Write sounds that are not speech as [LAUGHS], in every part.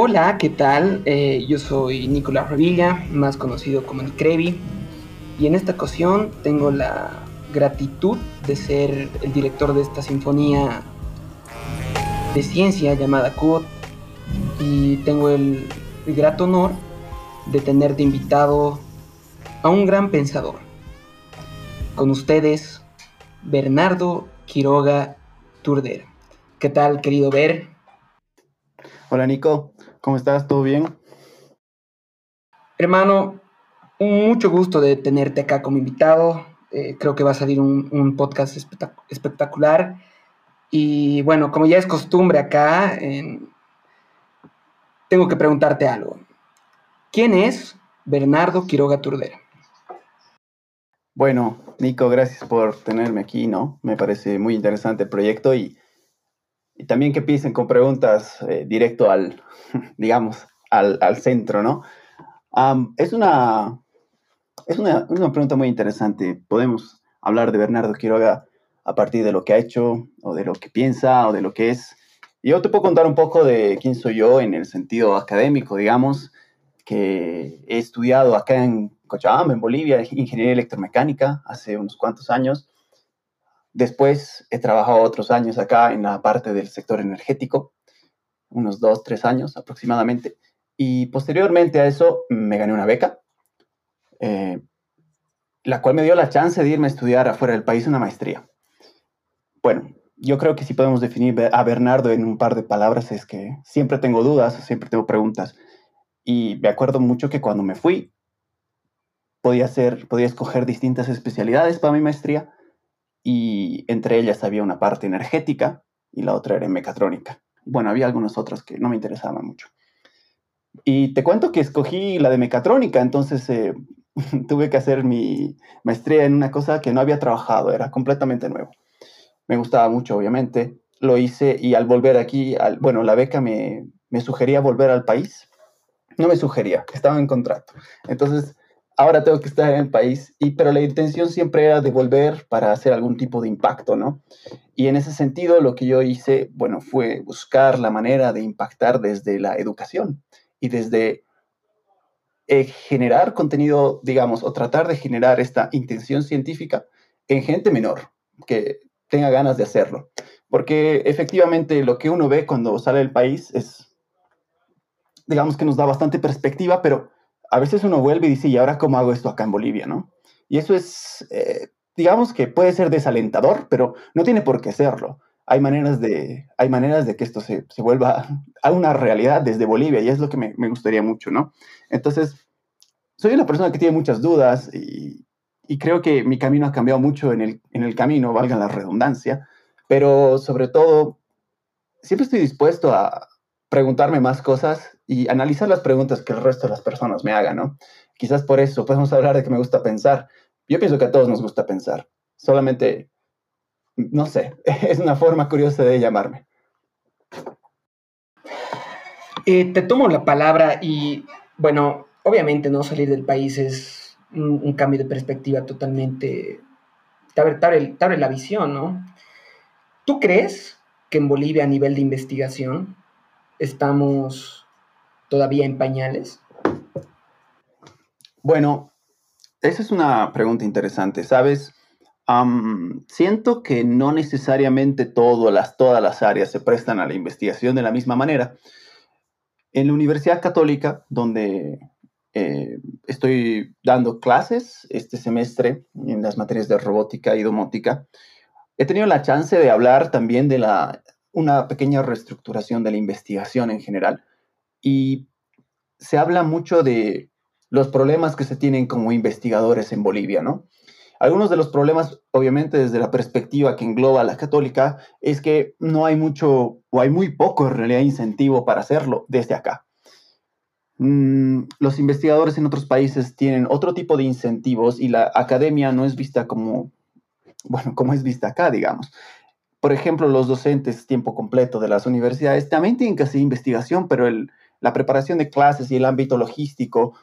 Hola, ¿qué tal? Eh, yo soy Nicolás Revilla, más conocido como Nicrevi, y en esta ocasión tengo la gratitud de ser el director de esta sinfonía de ciencia llamada CUT, y tengo el, el grato honor de tener de invitado a un gran pensador. Con ustedes, Bernardo Quiroga Turder. ¿Qué tal, querido Ver? Hola Nico, ¿cómo estás? ¿Todo bien? Hermano, mucho gusto de tenerte acá como invitado. Eh, creo que va a salir un, un podcast espectac espectacular. Y bueno, como ya es costumbre acá, en... tengo que preguntarte algo. ¿Quién es Bernardo Quiroga Turdera? Bueno, Nico, gracias por tenerme aquí, ¿no? Me parece muy interesante el proyecto y, y también que empiecen con preguntas eh, directo al, [LAUGHS] digamos, al, al centro, ¿no? Um, es una, es una, una, pregunta muy interesante. Podemos hablar de Bernardo Quiroga a partir de lo que ha hecho, o de lo que piensa, o de lo que es. Yo te puedo contar un poco de quién soy yo en el sentido académico, digamos, que he estudiado acá en Cochabamba, en Bolivia, ingeniería electromecánica, hace unos cuantos años. Después he trabajado otros años acá en la parte del sector energético, unos dos, tres años aproximadamente. Y posteriormente a eso me gané una beca, eh, la cual me dio la chance de irme a estudiar afuera del país una maestría. Bueno, yo creo que si podemos definir a Bernardo en un par de palabras es que siempre tengo dudas, siempre tengo preguntas. Y me acuerdo mucho que cuando me fui, podía, hacer, podía escoger distintas especialidades para mi maestría y entre ellas había una parte energética y la otra era mecatrónica. Bueno, había algunas otras que no me interesaban mucho. Y te cuento que escogí la de mecatrónica, entonces eh, [LAUGHS] tuve que hacer mi maestría en una cosa que no había trabajado, era completamente nuevo. Me gustaba mucho, obviamente, lo hice y al volver aquí, al, bueno, la beca me, me sugería volver al país. No me sugería, estaba en contrato. Entonces ahora tengo que estar en el país, y, pero la intención siempre era de volver para hacer algún tipo de impacto, ¿no? Y en ese sentido lo que yo hice, bueno, fue buscar la manera de impactar desde la educación y desde eh, generar contenido, digamos, o tratar de generar esta intención científica en gente menor, que tenga ganas de hacerlo. Porque efectivamente lo que uno ve cuando sale del país es, digamos que nos da bastante perspectiva, pero a veces uno vuelve y dice, ¿y ahora cómo hago esto acá en Bolivia, no? Y eso es, eh, digamos que puede ser desalentador, pero no tiene por qué serlo. Hay maneras de, hay maneras de que esto se, se vuelva [LAUGHS] a una realidad desde Bolivia y es lo que me, me, gustaría mucho, ¿no? Entonces, soy una persona que tiene muchas dudas y, y creo que mi camino ha cambiado mucho en el, en el camino, valga la redundancia, pero sobre todo, siempre estoy dispuesto a, preguntarme más cosas y analizar las preguntas que el resto de las personas me hagan, ¿no? Quizás por eso podemos [LAUGHS] hablar de que me gusta pensar. Yo pienso que a todos nos gusta pensar. Solamente, no sé, [LAUGHS] es una forma curiosa de llamarme. Eh, te tomo la palabra y, bueno, obviamente no salir del país es un, un cambio de perspectiva totalmente... Te abre, te, abre, te abre la visión, ¿no? ¿Tú crees que en Bolivia a nivel de investigación estamos todavía en pañales? Bueno, esa es una pregunta interesante, ¿sabes? Siento que no necesariamente todo, las, todas las áreas se prestan a la investigación de la misma manera. En la Universidad Católica, donde eh, estoy dando clases este semestre en las materias de robótica y domótica, he tenido la chance de hablar también de la una pequeña reestructuración de la investigación en general y se habla mucho de los problemas que se tienen como investigadores en Bolivia, ¿no? Algunos de los problemas, obviamente, desde la perspectiva que engloba la católica, es que no hay mucho o hay muy poco en realidad incentivo para hacerlo desde acá. Mm, los investigadores en otros países tienen otro tipo de incentivos y la academia no es vista como, bueno, como es vista acá, digamos por ejemplo, los docentes tiempo completo de las universidades también tienen que hacer investigación, pero el, la preparación de clases y el ámbito logístico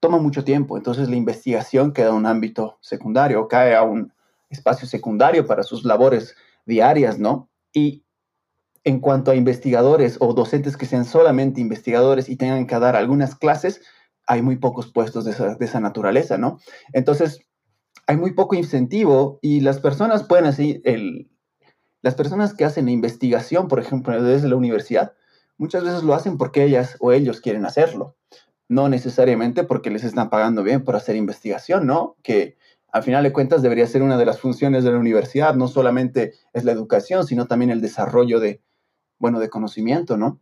toma mucho tiempo. Entonces la investigación queda en un ámbito secundario, cae a un espacio secundario para sus labores diarias, ¿no? Y en cuanto a investigadores o docentes que sean solamente investigadores y tengan que dar algunas clases, hay muy pocos puestos de esa, naturaleza, ¿no? Entonces, hay muy poco incentivo y las personas pueden así, el, las personas que hacen investigación, por ejemplo, desde la universidad, muchas veces lo hacen porque ellas o ellos quieren hacerlo, no necesariamente porque les están pagando bien por hacer investigación, ¿no? Que al final de cuentas debería ser una de las funciones de la universidad, no solamente es la educación, sino también el desarrollo de, bueno, de conocimiento, ¿no?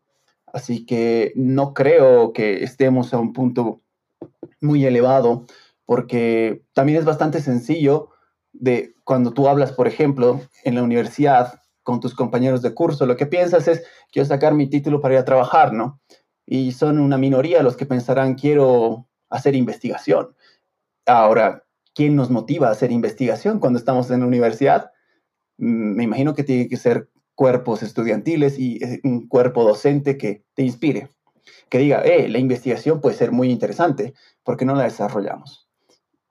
Así que no creo que estemos a un punto muy elevado, porque también es bastante sencillo de cuando tú hablas, por ejemplo, en la universidad con tus compañeros de curso, lo que piensas es, quiero sacar mi título para ir a trabajar, ¿no? Y son una minoría los que pensarán, quiero hacer investigación. Ahora, ¿quién nos motiva a hacer investigación cuando estamos en la universidad? Mm, me imagino que tiene que ser cuerpos estudiantiles y eh, un cuerpo docente que te inspire, que diga, eh, la investigación puede ser muy interesante, ¿por qué no la desarrollamos?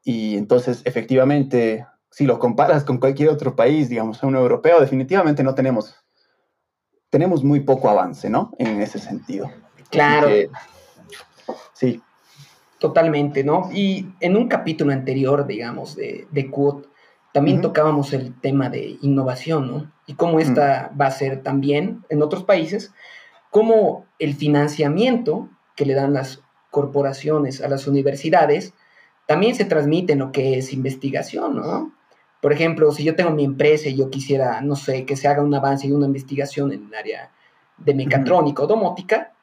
Y entonces, efectivamente, si lo comparas con cualquier otro país, digamos, un europeo, definitivamente no tenemos, tenemos muy poco avance, ¿no? En ese sentido. Claro. sí. Totalmente, ¿no? Y en un capítulo anterior, digamos, de, de también tocábamos el tema de innovación, ¿no? Y cómo esta va a ser también en otros países, cómo el financiamiento que le dan las corporaciones a las universidades también se transmite en lo que es investigación, ¿no? Por ejemplo, si yo tengo mi empresa y yo quisiera, no sé, que se haga un avance y una investigación en el área de mecatrónica o domótica,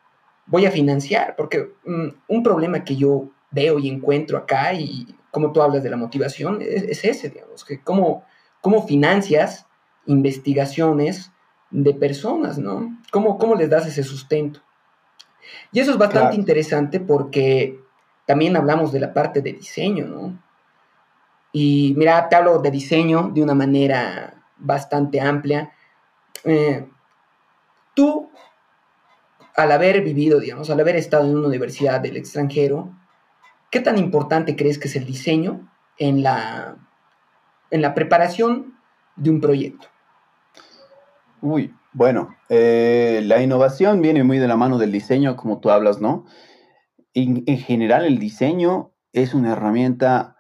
voy a financiar, porque mm, un problema que yo veo y encuentro acá y como tú hablas de la motivación, es, ese, digamos, que cómo, cómo financias investigaciones de personas, ¿no? ¿Cómo, ¿Cómo les das ese sustento? Y eso es bastante interesante porque también hablamos de la parte de diseño, ¿no? Y mira, te hablo de diseño de una manera bastante amplia. Eh, tú, al haber vivido, digamos, al haber estado en una universidad del extranjero, ¿Qué tan importante crees que es el diseño en la, en la preparación de un proyecto? Uy, bueno, eh, la innovación viene muy de la mano del diseño, como tú hablas, ¿no? En, en general, el diseño es una herramienta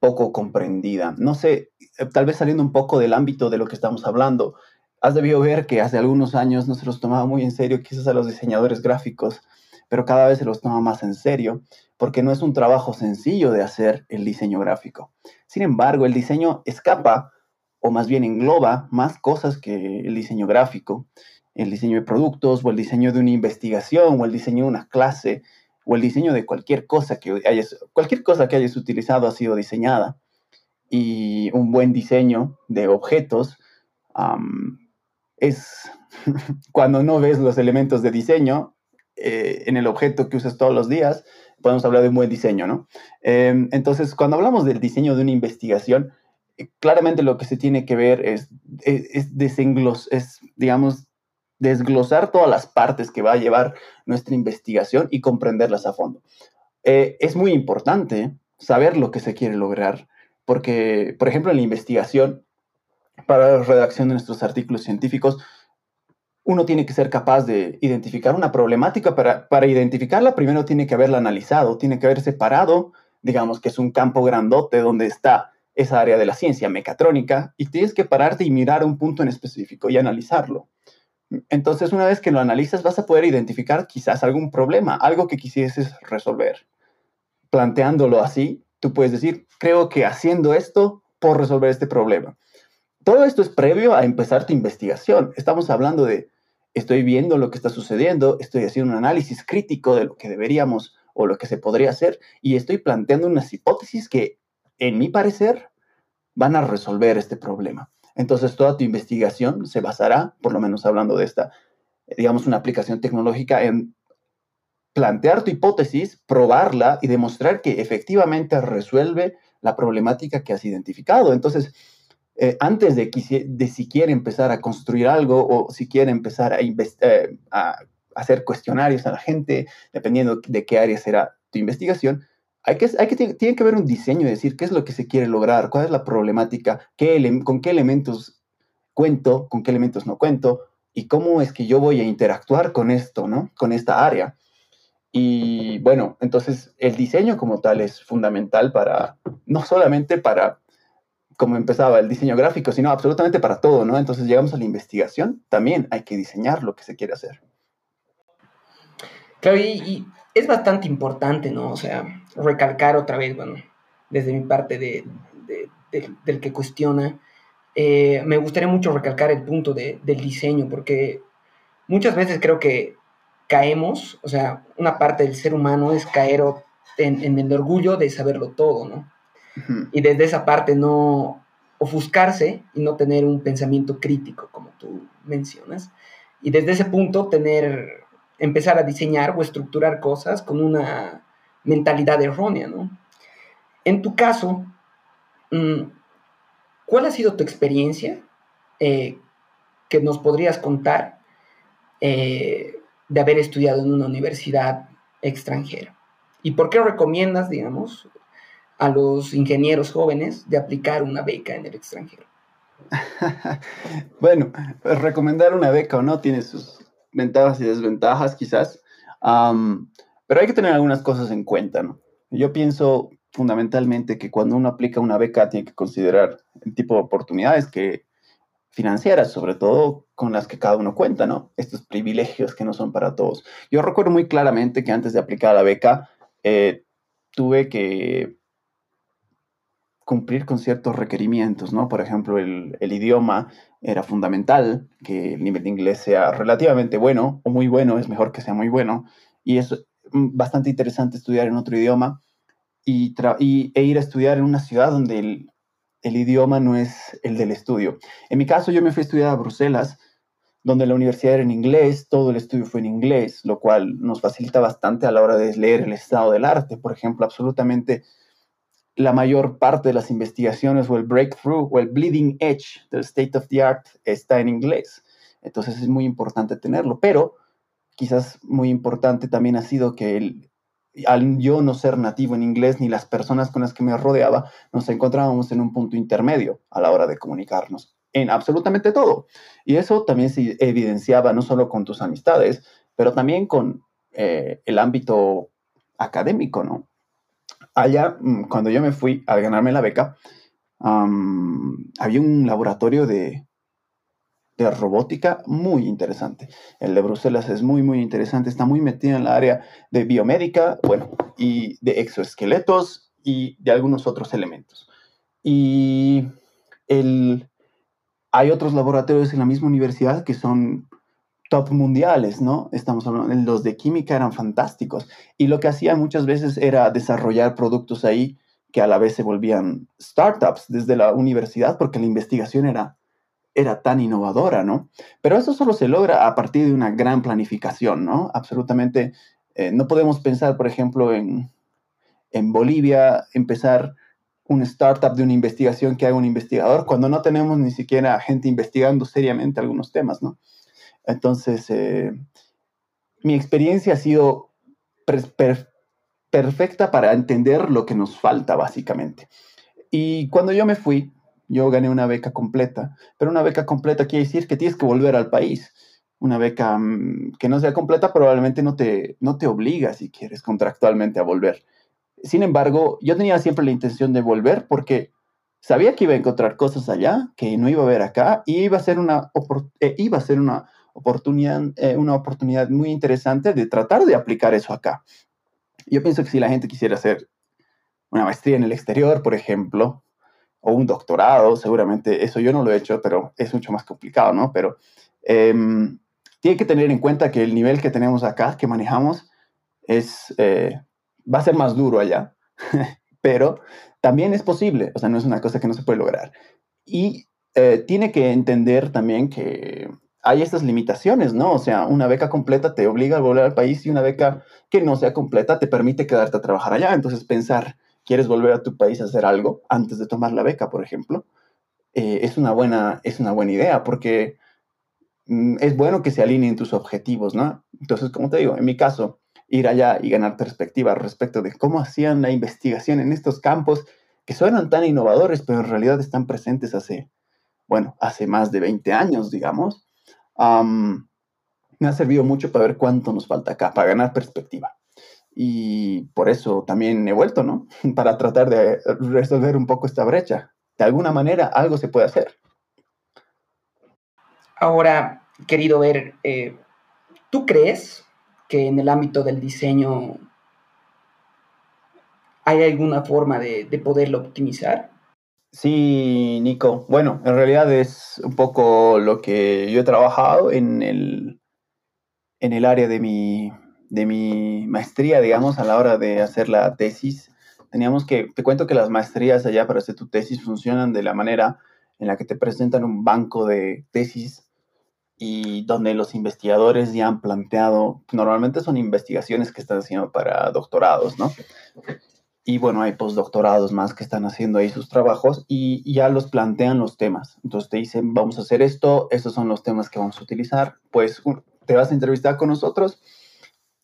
poco comprendida. No sé, eh, tal vez saliendo un poco del ámbito de lo que estamos hablando, has debido ver que hace algunos años no se los tomaba muy en serio, quizás a los diseñadores gráficos, pero cada vez se los toma más en serio porque no es un trabajo sencillo de hacer el diseño gráfico. Sin embargo, el diseño escapa, o más bien engloba, más cosas que el diseño gráfico, el diseño de productos, o el diseño de una investigación, o el diseño de una clase, o el diseño de cualquier cosa que hayas, cualquier cosa que hayas utilizado ha sido diseñada. Y un buen diseño de objetos es [LAUGHS] cuando no ves los elementos de diseño eh, en el objeto que usas todos los días, podemos hablar de un buen diseño, ¿no? Em, entonces, cuando hablamos del diseño de una investigación, claramente lo que se tiene que ver es, es, es, digamos, desglosar todas las partes que va a llevar nuestra investigación y comprenderlas a fondo. Eh, es muy importante saber lo que se quiere lograr, porque, por ejemplo, en la investigación, para la redacción de nuestros artículos científicos, uno tiene que ser capaz de identificar una problemática. Para, para identificarla, primero tiene que haberla analizado, tiene que haber separado, digamos que es un campo grandote donde está esa área de la ciencia mecatrónica y tienes que pararte y mirar un punto en específico y analizarlo. Entonces, una vez que lo analizas, vas a poder identificar quizás algún problema, algo que quisieses resolver. Planteándolo así, tú puedes decir, creo que haciendo esto, puedo resolver este problema. Todo esto es previo a empezar tu investigación. Estamos hablando de estoy viendo lo que está sucediendo, estoy haciendo un análisis crítico de lo que deberíamos o lo que se podría hacer y estoy planteando unas hipótesis que, en mi parecer, van a resolver este problema. Entonces, toda tu investigación se basará, por lo menos hablando de esta, digamos, una aplicación tecnológica, en plantear tu hipótesis, probarla y demostrar que efectivamente resuelve la problemática que has identificado. Entonces, eh, antes de, de siquiera empezar a construir algo o siquiera empezar a, eh, a hacer cuestionarios a la gente, dependiendo de qué área será tu investigación, hay que, hay que, tiene que haber un diseño, de decir qué es lo que se quiere lograr, cuál es la problemática, qué con qué elementos cuento, con qué elementos no cuento, y cómo es que yo voy a interactuar con esto, ¿no? Con esta área. Y bueno, entonces el diseño como tal es fundamental para, no solamente para, como empezaba, el diseño gráfico, sino absolutamente para todo, ¿no? Entonces llegamos a la investigación, también hay que diseñar lo que se quiere hacer. Claro, y, es bastante importante, ¿no? O sea, recalcar otra vez, bueno, desde mi parte de, del que cuestiona, eh, me gustaría mucho recalcar el punto del diseño, porque muchas veces creo que caemos, o sea, una parte del ser humano es caer en, el orgullo de saberlo todo, ¿no? Y desde esa parte no ofuscarse y no tener un pensamiento crítico, como tú mencionas. Y desde ese punto tener, empezar a diseñar o estructurar cosas con una mentalidad errónea, ¿no? En tu caso, mm, ¿cuál ha sido tu experiencia eh, que nos podrías contar eh, de haber estudiado en una universidad extranjera. ¿Y por qué recomiendas, digamos, a los ingenieros jóvenes de aplicar una beca en el extranjero? [LAUGHS] bueno, recomendar una beca o no tiene sus ventajas y desventajas quizás, pero hay que tener algunas cosas en cuenta, ¿no? Yo pienso fundamentalmente que cuando uno aplica una beca tiene que considerar el tipo de oportunidades que financieras, sobre todo con las que cada uno cuenta, ¿no? Estos privilegios que no son para todos. Yo recuerdo muy claramente que antes de aplicar la beca, eh, tuve que cumplir con ciertos requerimientos, ¿no? Por ejemplo, el, el, idioma era fundamental, que el nivel de inglés sea relativamente bueno o muy bueno, es mejor que sea muy bueno, y es mm, bastante interesante estudiar en otro idioma y, e ir a estudiar en una ciudad donde el, el idioma no es el del estudio. En mi caso, yo me fui a estudiar a Bruselas, donde la universidad era en inglés, todo el estudio fue en inglés, lo cual nos facilita bastante a la hora de leer el estado del arte. Por ejemplo, absolutamente la mayor parte de las investigaciones o el breakthrough o el bleeding edge del state of the art está en inglés. Entonces es muy importante tenerlo, pero quizás muy importante también ha sido que el, al yo no ser nativo en inglés ni las personas con las que me rodeaba, nos encontrábamos en un punto intermedio a la hora de comunicarnos en absolutamente todo. Y eso también se evidenciaba no solo con tus amistades, pero también con eh, el ámbito académico, ¿no? Allá, mm, cuando yo me fui a ganarme la beca, había un laboratorio de, de robótica muy interesante. El de Bruselas es muy, muy interesante. Está muy metido en la área de biomédica, bueno, y de exoesqueletos y de algunos otros elementos. Y el, hay otros laboratorios en la misma universidad que son top mundiales, ¿no? Estamos hablando, los de química eran fantásticos. Y lo que hacían muchas veces era desarrollar productos ahí que a la vez se volvían startups desde la universidad porque la investigación era era tan innovadora, ¿no? Pero eso solo se logra a partir de una gran planificación, ¿no? Absolutamente, eh, no podemos pensar, por ejemplo, en, en Bolivia, empezar una startup de una investigación que haga un investigador cuando no tenemos ni siquiera gente investigando seriamente algunos temas, ¿no? Entonces, eh, mi experiencia ha sido perfecta para entender lo que nos falta, básicamente. Y cuando yo me fui, yo gané una beca completa, pero una beca completa quiere decir que tienes que volver al país. Una beca mm, que no sea completa probablemente no te, no te obliga, si quieres, contractualmente a volver. Sin embargo, yo tenía siempre la intención de volver porque sabía que iba a encontrar cosas allá que no iba a ver acá y iba a ser una, eh, iba a ser una, oportunidad, eh, una oportunidad muy interesante de tratar de aplicar eso acá. Yo pienso que si la gente quisiera hacer una maestría en el exterior, por ejemplo, o un doctorado, seguramente eso yo no lo he hecho, pero es mucho más complicado, ¿no? Pero em, tiene que tener en cuenta que el nivel que tenemos acá, que manejamos, es, eh, va a ser más duro allá, [LAUGHS] pero también es posible, o sea, no es una cosa que no se puede lograr. Y eh, tiene que entender también que hay estas limitaciones, ¿no? O sea, una beca completa te obliga a volver al país y una beca que no sea completa te permite quedarte a trabajar allá. Entonces, pensar quieres volver a tu país a hacer algo antes de tomar la beca, por ejemplo, eh, es, una buena, es una buena idea porque mm, es bueno que se alineen tus objetivos, ¿no? Entonces, como te digo, en mi caso, ir allá y ganar perspectiva respecto de cómo hacían la investigación en estos campos que suenan tan innovadores, pero en realidad están presentes hace, bueno, hace más de 20 años, digamos, me ha servido mucho para ver cuánto nos falta acá, para ganar perspectiva. Y por eso también he vuelto, ¿no? [LAUGHS] Para tratar de resolver un poco esta brecha. De alguna manera algo se puede hacer. Ahora, querido ver, eh, ¿tú crees que en el ámbito del diseño hay alguna forma de, de poderlo optimizar? Sí, Nico. Bueno, en realidad es un poco lo que yo he trabajado en el, en el área de mi, de mi maestría, digamos, a la hora de hacer la tesis. Teníamos que, te cuento que las maestrías allá para hacer tu tesis funcionan de la manera en la que te presentan un banco de tesis y donde los investigadores ya han planteado, normalmente son investigaciones que están haciendo para doctorados, ¿no? Y bueno, hay postdoctorados más que están haciendo ahí sus trabajos y, ya los plantean los temas. Entonces te dicen, vamos a hacer esto, estos son los temas que vamos a utilizar. Pues te vas a entrevistar con nosotros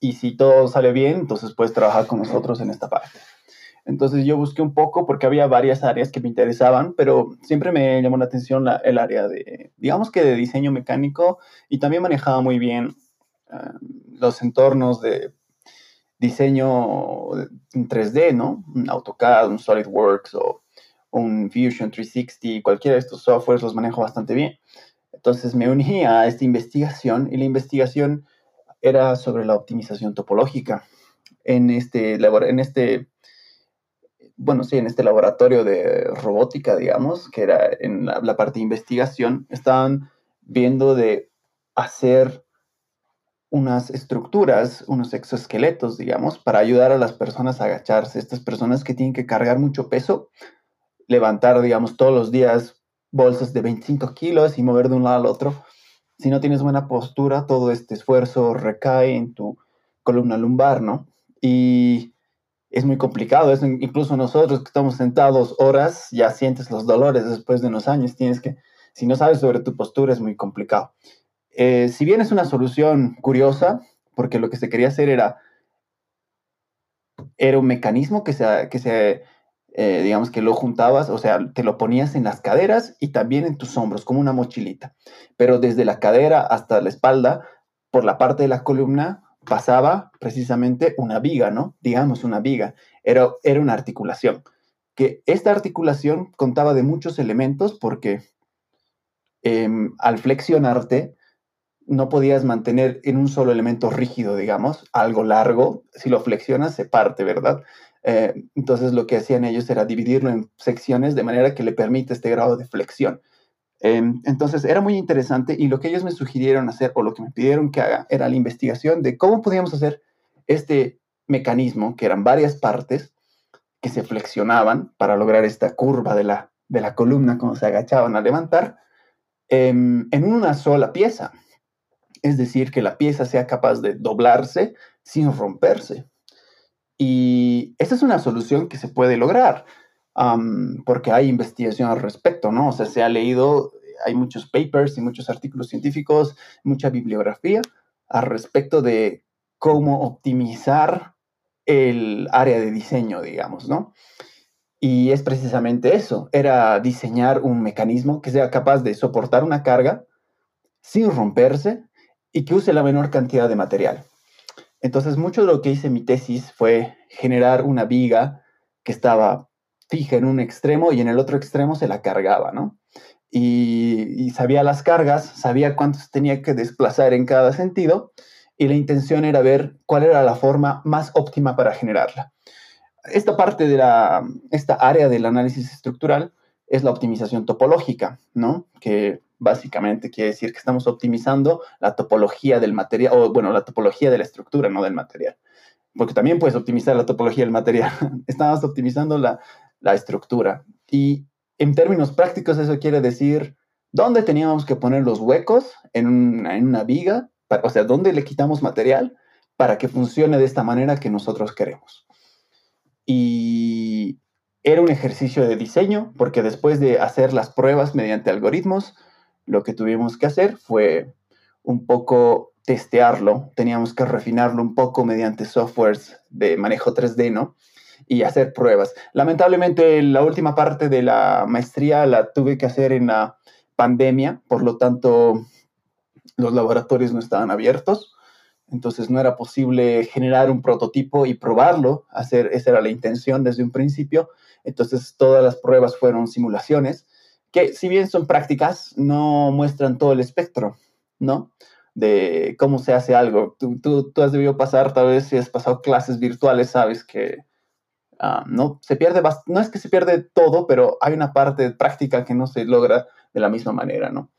y si todo sale bien, entonces puedes trabajar con nosotros en esta parte. Entonces yo busqué un poco porque había varias áreas que me interesaban, pero siempre me llamó la atención el área de, digamos que de diseño mecánico y también manejaba muy bien eh, los entornos de diseño en 3D, ¿no? Un AutoCAD, un SolidWorks o un Fusion 360, cualquiera de estos softwares los manejo bastante bien. Entonces me uní a esta investigación y la investigación era sobre la optimización topológica. En este, en este, bueno, sí, en este laboratorio de robótica, digamos, que era en la, la parte de investigación, estaban viendo de hacer unas estructuras, unos exoesqueletos, digamos, para ayudar a las personas a agacharse. Estas personas que tienen que cargar mucho peso, levantar, digamos, todos los días bolsas de 25 kilos y mover de un lado al otro. Si no tienes buena postura, todo este esfuerzo recae en tu columna lumbar, ¿no? Y es muy complicado. Es, incluso nosotros que estamos sentados horas, ya sientes los dolores después de unos años. Tienes que, si no sabes sobre tu postura, es muy complicado. Eh, si bien es una solución curiosa, porque lo que se quería hacer era, era un mecanismo que se, que se eh, digamos que lo juntabas, o sea, te lo ponías en las caderas y también en tus hombros, como una mochilita. Pero desde la cadera hasta la espalda, por la parte de la columna, pasaba precisamente una viga, ¿no? Digamos una viga. Era, era una articulación. Que esta articulación contaba de muchos elementos porque em, al flexionarte, no podías mantener en un solo elemento rígido, digamos, algo largo. Si lo flexionas, se parte, ¿verdad? Eh, entonces lo que hacían ellos era dividirlo en secciones de manera que le permite este grado de flexión. Em, entonces era muy interesante y lo que ellos me sugirieron hacer o lo que me pidieron que haga era la investigación de cómo podíamos hacer este mecanismo, que eran varias partes que se flexionaban para lograr esta curva de la, de la columna cuando se agachaban a levantar, em, en una sola pieza es decir, que la pieza sea capaz de doblarse sin romperse. Y esa es una solución que se puede lograr, porque hay investigación al respecto, ¿no? O sea, se ha leído, hay muchos papers y muchos artículos científicos, mucha bibliografía al respecto de cómo optimizar el área de diseño, digamos, ¿no? Y es precisamente eso, era diseñar un mecanismo que sea capaz de soportar una carga sin romperse y que use la menor cantidad de material. Entonces, mucho de lo que hice en mi tesis fue generar una viga que estaba fija en un extremo y en el otro extremo se la cargaba, ¿no? Y, sabía las cargas, sabía cuántos tenía que desplazar en cada sentido y la intención era ver cuál era la forma más óptima para generarla. Esta parte de la, esta área del análisis estructural es la optimización topológica, ¿no? Que básicamente quiere decir que estamos optimizando la topología del material, o bueno, la topología de la estructura, no del material. Porque también puedes optimizar la topología del material. [LAUGHS] estamos optimizando la, estructura. Y en términos prácticos eso quiere decir dónde teníamos que poner los huecos en una, en una viga, o sea, dónde le quitamos material para que funcione de esta manera que nosotros queremos. Y era un ejercicio de diseño, porque después de hacer las pruebas mediante algoritmos, lo que tuvimos que hacer fue un poco testearlo, teníamos que refinarlo un poco mediante softwares de manejo 3D, ¿no? Y hacer pruebas. Lamentablemente, la última parte de la maestría la tuve que hacer en la pandemia, por lo tanto, los laboratorios no estaban abiertos, entonces no era posible generar un prototipo y probarlo, hacer, esa era la intención desde un principio, entonces todas las pruebas fueron simulaciones, que si bien son prácticas, no muestran todo el espectro, ¿no? De cómo se hace algo. Tú, tú, tú has debido pasar, tal vez si has pasado clases virtuales, sabes que Ah, no se pierde, no es que se pierde todo, pero hay una parte práctica que no se logra de la misma manera, ¿no?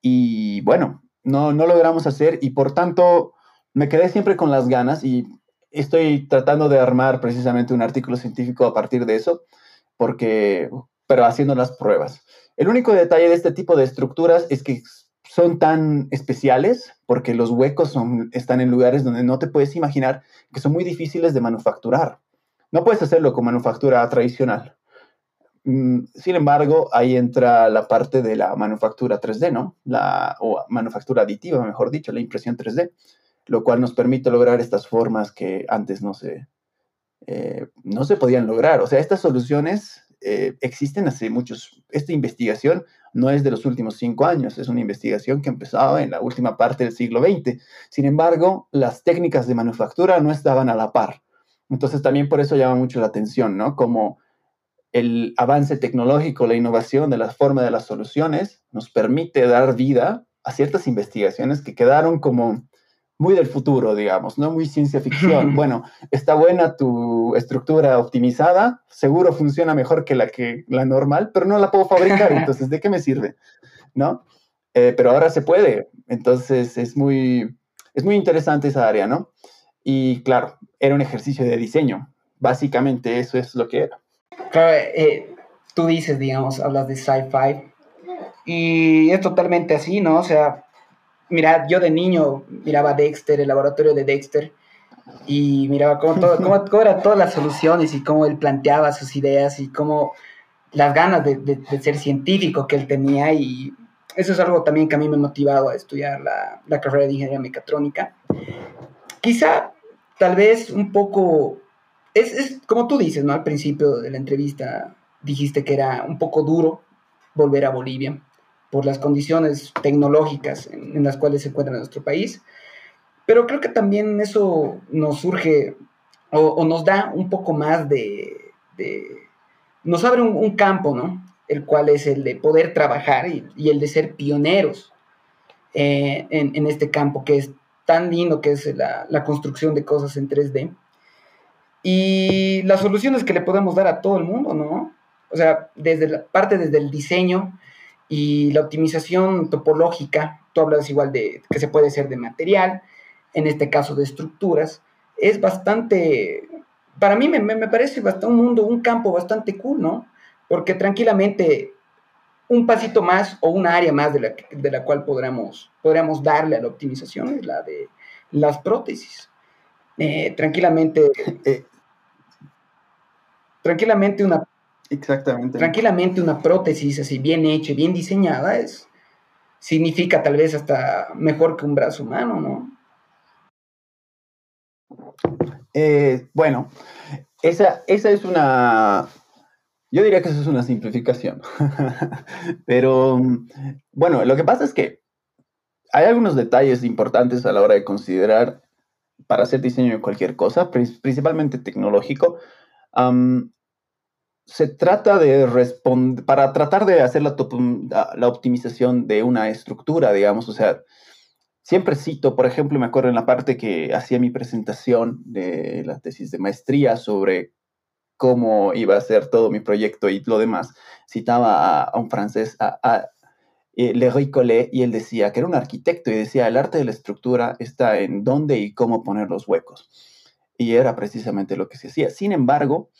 Y bueno, no, no logramos hacer y por tanto me quedé siempre con las ganas y estoy tratando de armar precisamente un artículo científico a partir de eso, porque, pero haciendo las pruebas. El único detalle de este tipo de estructuras es que son tan especiales porque los huecos son, están en lugares donde no te puedes imaginar que son muy difíciles de manufacturar. No puedes hacerlo con manufactura tradicional. Mm, sin embargo, ahí entra la parte de la manufactura 3D, ¿no? La, o manufactura aditiva, mejor dicho, la impresión 3D, lo cual nos permite lograr estas formas que antes no se, eh, no se podían lograr. O sea, estas soluciones eh, existen hace muchos. Esta investigación no es de los últimos cinco años, es una investigación que empezaba en la última parte del siglo XX. Sin embargo, las técnicas de manufactura no estaban a la par. Entonces también por eso llama mucho la atención, ¿no? Como el avance tecnológico, la innovación de la forma de las soluciones nos permite dar vida a ciertas investigaciones que quedaron como muy del futuro, digamos, no muy ciencia ficción. [LAUGHS] Bueno, está buena tu estructura optimizada, seguro funciona mejor que la que la normal, pero no la puedo fabricar, [LAUGHS] entonces ¿de qué me sirve? ¿No? Eh, pero ahora se puede, entonces es muy es muy interesante esa área, ¿no? Y claro, era un ejercicio de diseño. Básicamente eso es lo que era. Claro, eh, tú dices, digamos, hablas de sci-fi y es totalmente así, ¿no? O sea, mira, yo de niño miraba Dexter, el laboratorio de Dexter, y miraba cómo, todo, cómo, eran todas las soluciones y cómo él planteaba sus ideas y cómo las ganas de, ser científico que él tenía y eso es algo también que a mí me ha motivado a estudiar la carrera de ingeniería mecatrónica. Quizá tal vez un poco, es, como tú dices, ¿no? Al principio de la entrevista dijiste que era un poco duro volver a Bolivia por las condiciones tecnológicas en, las cuales se encuentra nuestro país, pero creo que también eso nos surge o, nos da un poco más de, nos abre un, campo, ¿no? El cual es el de poder trabajar y, el de ser pioneros eh, en, este campo que es tan lindo que es la, construcción de cosas en 3D. Y las soluciones que le podemos dar a todo el mundo, ¿no? O sea, desde la parte desde el diseño y la optimización topológica, tú hablas igual de que se puede hacer de material, en este caso de estructuras, es bastante, para mí me, me parece bastante un mundo, un campo bastante cool, ¿no? Porque tranquilamente un pasito más o una área más de la, de la cual podríamos, podríamos darle a la optimización es la de las prótesis. Eh, tranquilamente, eh, tranquilamente una Exactamente. Tranquilamente una prótesis así bien hecha, bien diseñada, es, significa tal vez hasta mejor que un brazo humano, ¿no? Eh, bueno, esa, esa es una, yo diría que eso es una simplificación. [LAUGHS] Pero bueno, lo que pasa es que hay algunos detalles importantes a la hora de considerar para hacer diseño de cualquier cosa, principalmente tecnológico. Se trata de responder, para tratar de hacer la, la, optimización de una estructura, digamos, o sea, siempre cito, por ejemplo, me acuerdo en la parte que hacía mi presentación de la tesis de maestría sobre cómo iba a ser todo mi proyecto y lo demás, citaba a, un francés, a, a eh, Le Collet, y él decía que era un arquitecto y decía, el arte de la estructura está en dónde y cómo poner los huecos. Y era precisamente lo que se hacía. Sin embargo,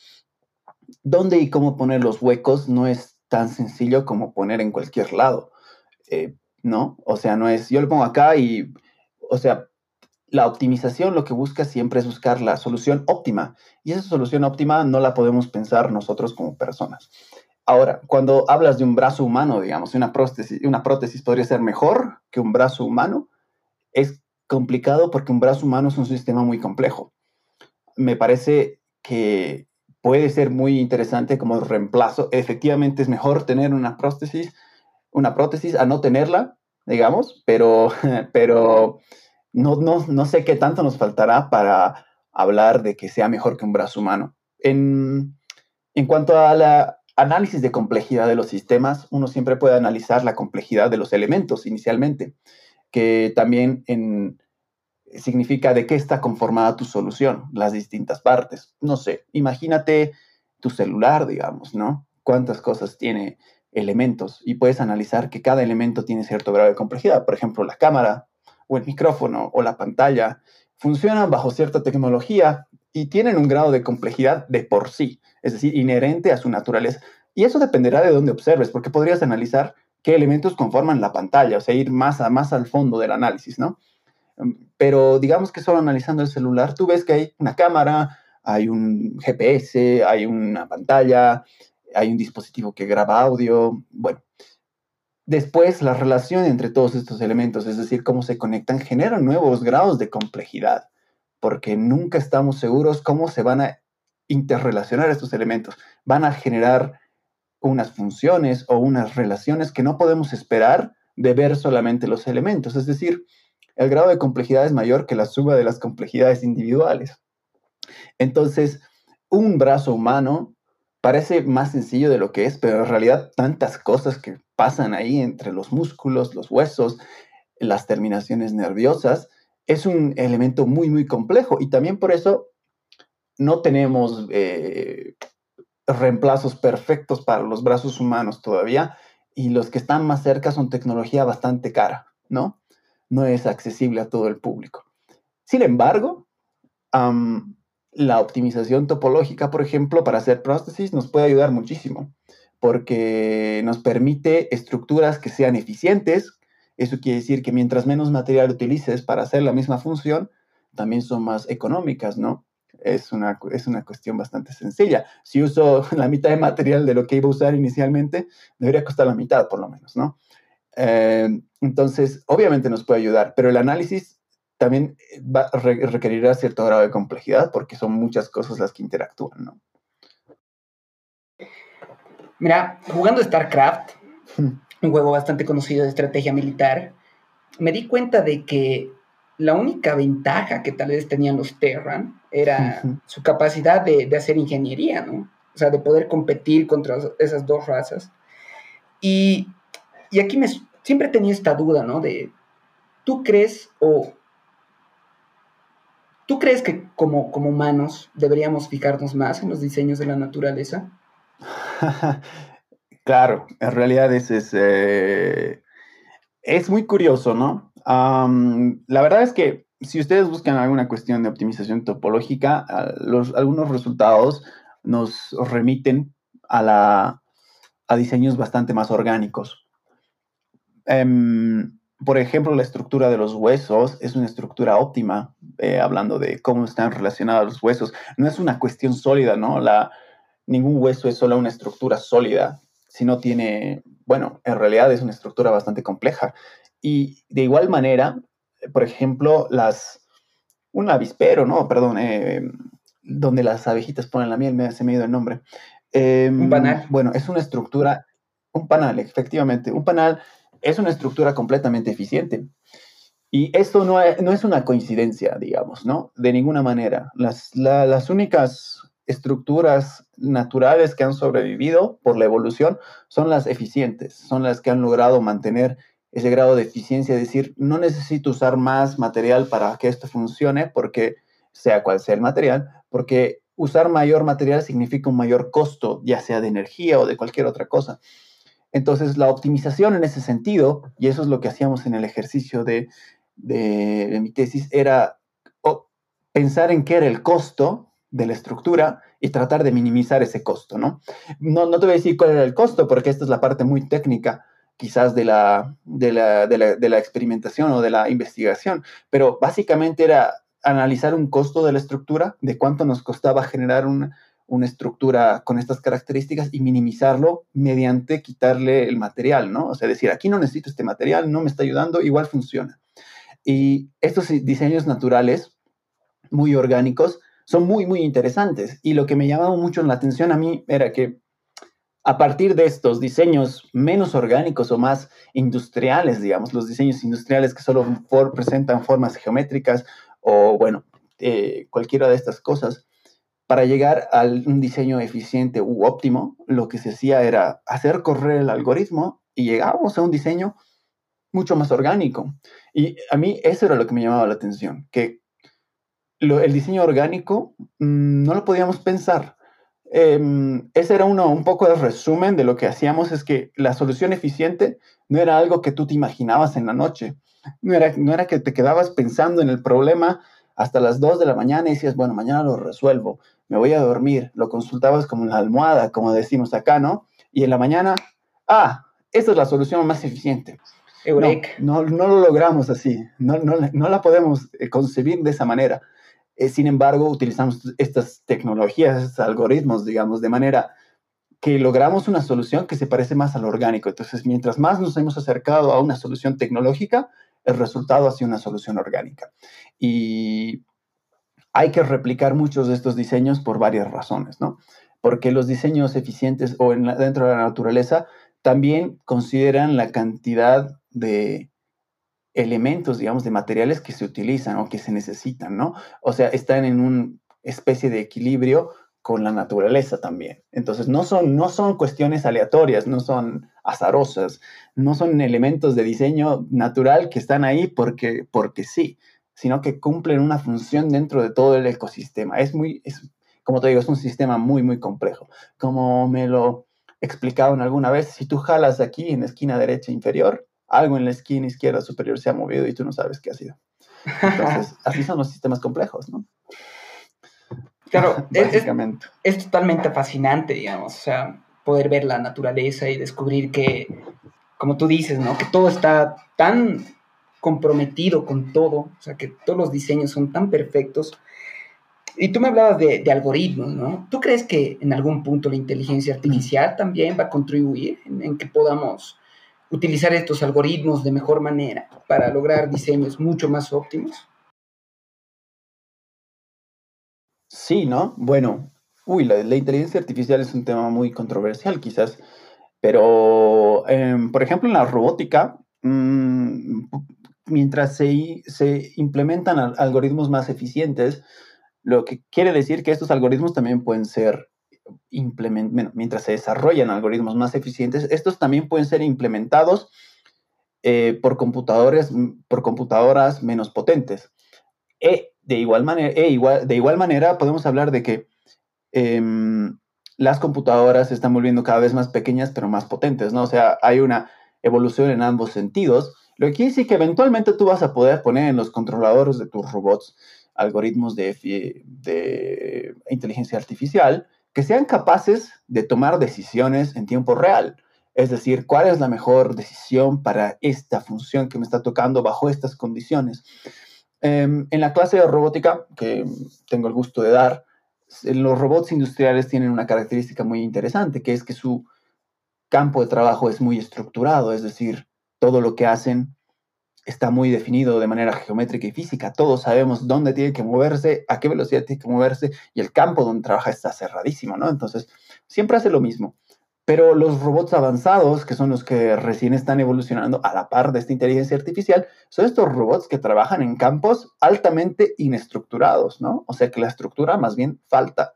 dónde y cómo poner los huecos no es tan sencillo como poner en cualquier lado, eh, ¿no? O sea, no es, yo lo pongo acá y, o sea, la optimización lo que busca siempre es buscar la solución óptima y esa solución óptima no la podemos pensar nosotros como personas. Ahora, cuando hablas de un brazo humano, digamos, una prótesis, una prótesis podría ser mejor que un brazo humano, es complicado porque un brazo humano es un sistema muy complejo. Me parece que puede ser muy interesante como reemplazo. Efectivamente es mejor tener una prótesis, una prótesis a no tenerla, digamos, pero, [LAUGHS] pero no, no, no sé qué tanto nos faltará para hablar de que sea mejor que un brazo humano. En, en cuanto a la análisis de complejidad de los sistemas, uno siempre puede analizar la complejidad de los elementos inicialmente, que también en, significa de qué está conformada tu solución, las distintas partes. No sé, imagínate tu celular, digamos, ¿no? Cuántas cosas tiene elementos y puedes analizar que cada elemento tiene cierto grado de complejidad. Por ejemplo, la cámara o el micrófono o la pantalla funcionan bajo cierta tecnología y tienen un grado de complejidad de por sí, es decir, inherente a su naturaleza. Y eso dependerá de dónde observes, porque podrías analizar qué elementos conforman la pantalla, o sea, ir más, a, más al fondo del análisis, ¿no? Pero digamos que solo analizando el celular, tú ves que hay una cámara, hay un GPS, hay una pantalla, hay un dispositivo que graba audio. Bueno, después la relación entre todos estos elementos, es decir, cómo se conectan, genera nuevos grados de complejidad, porque nunca estamos seguros cómo se van a interrelacionar estos elementos. Van a generar unas funciones o unas relaciones que no podemos esperar de ver solamente los elementos. Es decir, el grado de complejidad es mayor que la suma de las complejidades individuales. Entonces, un brazo humano parece más sencillo de lo que es, pero en realidad tantas cosas que pasan ahí entre los músculos, los huesos, las terminaciones nerviosas, es un elemento muy, muy complejo y también por eso no tenemos eh, reemplazos perfectos para los brazos humanos todavía y los que están más cerca son tecnología bastante cara, ¿no? No es accesible a todo el público. Sin embargo, la optimización topológica, por ejemplo, para hacer prótesis nos puede ayudar muchísimo porque nos permite estructuras que sean eficientes. Eso quiere decir que mientras menos material utilices para hacer la misma función, también son más económicas, ¿no? Es una, es una cuestión bastante sencilla. Si uso [LAUGHS] la mitad de material de lo que iba a usar inicialmente, debería costar la mitad por lo menos, ¿no? Eh, entonces, obviamente nos puede ayudar, pero el análisis también va, requerirá cierto grado de complejidad porque son muchas cosas las que interactúan, ¿no? Mira, jugando StarCraft, un juego bastante conocido de estrategia militar, me di cuenta de que la única ventaja que tal vez tenían los Terran era su capacidad de, de, hacer ingeniería, ¿no? O sea, de poder competir contra esas dos razas. Y y aquí me, siempre tenía esta duda, ¿no? De, ¿tú crees o... ¿Tú crees que como, como humanos deberíamos fijarnos más en los diseños de la naturaleza? [LAUGHS] claro, en realidad es, es, eh, es muy curioso, ¿no? la verdad es que si ustedes buscan alguna cuestión de optimización topológica, algunos resultados nos remiten a, la, a diseños bastante más orgánicos. Em, por ejemplo, la estructura de los huesos es una estructura óptima, eh, hablando de cómo están relacionados los huesos. No es una cuestión sólida, ¿no? La, ningún hueso es solo una estructura sólida, sino tiene, bueno, en realidad es una estructura bastante compleja. Y de igual manera, por ejemplo, las, un avispero, ¿no? Perdón, eh, donde las abejitas ponen la miel, me, se me ha ido el nombre. un em, panal. Bueno, es una estructura, un panal, efectivamente, un panal es una estructura completamente eficiente. Y esto no es, una coincidencia, digamos, ¿no? De ninguna manera. Las, las únicas estructuras naturales que han sobrevivido por la evolución son las eficientes, son las que han logrado mantener ese grado de eficiencia, decir, no necesito usar más material para que esto funcione, porque sea cual sea el material, porque usar mayor material significa un mayor costo, ya sea de energía o de cualquier otra cosa. Entonces, la optimización en ese sentido, y eso es lo que hacíamos en el ejercicio de, mi tesis, era pensar en qué era el costo de la estructura y tratar de minimizar ese costo, ¿no? ¿no? te voy a decir cuál era el costo, porque esta es la parte muy técnica quizás de la, de la experimentación o de la investigación, pero básicamente era analizar un costo de la estructura, de cuánto nos costaba generar un, una estructura con estas características y minimizarlo mediante quitarle el material, ¿no? O sea, decir, aquí no necesito este material, no me está ayudando, igual funciona. Y estos diseños naturales, muy orgánicos, son muy, muy interesantes. Y lo que me llamaba mucho la atención a mí era que a partir de estos diseños menos orgánicos o más industriales, digamos, los diseños industriales que solo presentan formas geométricas o, bueno, eh, cualquiera de estas cosas, para llegar a un diseño eficiente u óptimo, lo que se hacía era hacer correr el algoritmo y llegábamos a un diseño mucho más orgánico. Y a mí eso era lo que me llamaba la atención, que el diseño orgánico mm, no lo podíamos pensar. Em, ese era uno, un poco de resumen de lo que hacíamos, es que la solución eficiente no era algo que tú te imaginabas en la noche, no era, no era que te quedabas pensando en el problema hasta las 2 de la mañana y decías, bueno, mañana lo resuelvo, me voy a dormir, lo consultabas como en la almohada, como decimos acá, ¿no? Y en la mañana, ah, esta es la solución más eficiente. No, no, lo logramos así, no, no, no la podemos eh, concebir de esa manera. Eh, sin embargo, utilizamos estas tecnologías, estos algoritmos, digamos, de manera que logramos una solución que se parece más al orgánico. Entonces, mientras más nos hemos acercado a una solución tecnológica, el resultado ha sido una solución orgánica. Y hay que replicar muchos de estos diseños por varias razones, ¿no? Porque los diseños eficientes o dentro de la naturaleza también consideran la cantidad de elementos, digamos, de materiales que se utilizan o que se necesitan, ¿no? O sea, están en una especie de equilibrio con la naturaleza también. Entonces, no son, no son cuestiones aleatorias, no son azarosas, no son elementos de diseño natural que están ahí porque, porque sí, sino que cumplen una función dentro de todo el ecosistema. Es muy, es, como te digo, es un sistema muy, muy complejo. Como me lo explicaron alguna vez, si tú jalas aquí en la esquina derecha inferior, algo en la esquina izquierda superior se ha movido y tú no sabes qué ha sido. Entonces, [LAUGHS] así son los sistemas complejos, ¿no? Claro, [LAUGHS] Básicamente. Es, es, totalmente fascinante, digamos, o sea, poder ver la naturaleza y descubrir que, como tú dices, ¿no? Que todo está tan comprometido con todo, o sea, que todos los diseños son tan perfectos. Y tú me hablabas de, algoritmos, ¿no? ¿Tú crees que en algún punto la inteligencia artificial también va a contribuir en que podamos utilizar estos algoritmos de mejor manera para lograr diseños mucho más óptimos? Sí, ¿no? Bueno, uy, la, inteligencia artificial es un tema muy controversial quizás, pero em, por ejemplo en la robótica, mm, mientras se, se implementan algoritmos más eficientes, lo que quiere decir que estos algoritmos también pueden ser mientras se desarrollan algoritmos más eficientes, estos también pueden ser implementados eh, por, computadores, por computadoras menos potentes. E, de, igual manera, e de igual manera, podemos hablar de que em, las computadoras se están volviendo cada vez más pequeñas, pero más potentes, ¿no? O sea, hay una evolución en ambos sentidos, lo que quiere decir que eventualmente tú vas a poder poner en los controladores de tus robots algoritmos de, de inteligencia artificial que sean capaces de tomar decisiones en tiempo real. Es decir, cuál es la mejor decisión para esta función que me está tocando bajo estas condiciones. Em, en la clase de robótica que tengo el gusto de dar, los robots industriales tienen una característica muy interesante, que es que su campo de trabajo es muy estructurado, es decir, todo lo que hacen está muy definido de manera geométrica y física. Todos sabemos dónde tiene que moverse, a qué velocidad tiene que moverse y el campo donde trabaja está cerradísimo, ¿no? Entonces, siempre hace lo mismo. Pero los robots avanzados, que son los que recién están evolucionando a la par de esta inteligencia artificial, son estos robots que trabajan en campos altamente inestructurados, ¿no? O sea que la estructura más bien falta.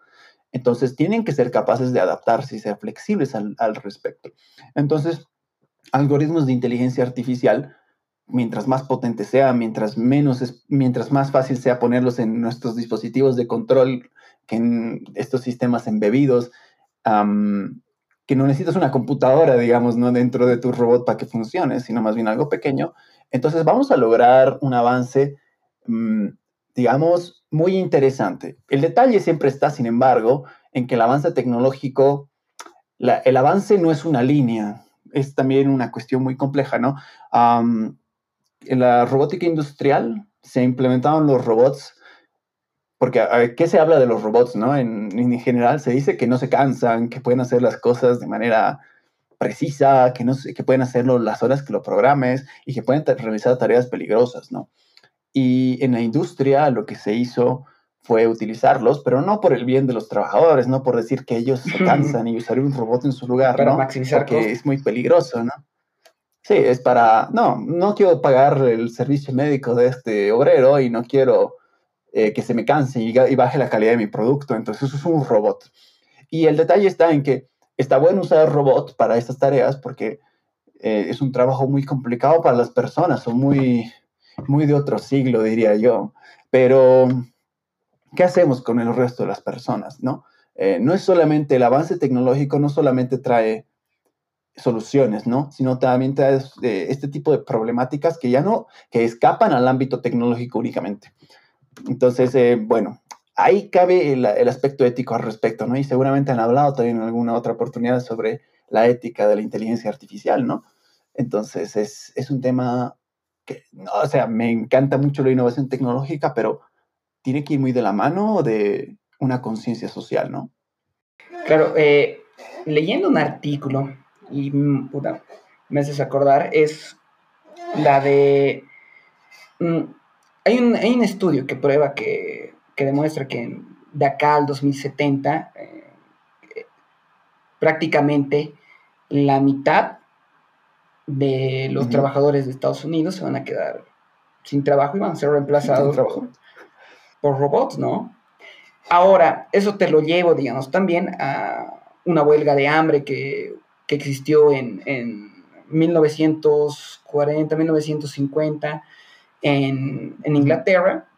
Entonces tienen que ser capaces de adaptarse y ser flexibles al, al respecto. Entonces, algoritmos de inteligencia artificial mientras más potente sea, mientras menos es, mientras más fácil sea ponerlos en nuestros dispositivos de control, que en estos sistemas embebidos, que no necesitas una computadora, digamos, no dentro de tu robot para que funcione, sino más bien algo pequeño. Entonces vamos a lograr un avance, mm, digamos, muy interesante. El detalle siempre está, sin embargo, en que el avance tecnológico, el avance no es una línea, es también una cuestión muy compleja, ¿no? en la robótica industrial se implementaron los robots, porque ¿qué se habla de los robots? No? En, general se dice que no se cansan, que pueden hacer las cosas de manera precisa, que, no, que pueden hacerlo las horas que lo programes y que pueden realizar tareas peligrosas, ¿no? Y en la industria lo que se hizo fue utilizarlos, pero no por el bien de los trabajadores, no por decir que ellos se cansan y usar un robot en su lugar, para ¿no? maximizar Porque es muy peligroso, ¿no? Sí, es para, no, no quiero pagar el servicio médico de este obrero y no quiero eh, que se me canse y, y, baje la calidad de mi producto, entonces eso es un robot. Y el detalle está en que está bueno usar robot para estas tareas porque eh, es un trabajo muy complicado para las personas, son muy, muy de otro siglo, diría yo. Pero, ¿qué hacemos con el resto de las personas? No, eh, no es solamente el avance tecnológico, no solamente trae soluciones, ¿no? Sino también trae eh, este tipo de problemáticas que ya no, que escapan al ámbito tecnológico únicamente. Entonces, bueno, ahí cabe el, el, aspecto ético al respecto, ¿no? Y seguramente han hablado también en alguna otra oportunidad sobre la ética de la inteligencia artificial, ¿no? Entonces, es, es un tema que, no, o sea, me encanta mucho la innovación tecnológica, pero tiene que ir muy de la mano de una conciencia social, ¿no? Claro, eh, leyendo un artículo, y mm, puta, me haces acordar, es la de... Mm, hay, un, hay un estudio que prueba que, que demuestra que de acá al 2070 eh, prácticamente la mitad de los trabajadores de Estados Unidos se van a quedar sin trabajo y van a ser reemplazados por, robots, ¿no? Ahora, eso te lo llevo, digamos, también a una huelga de hambre que, existió en, en 1940, 1950 en, en, Inglaterra,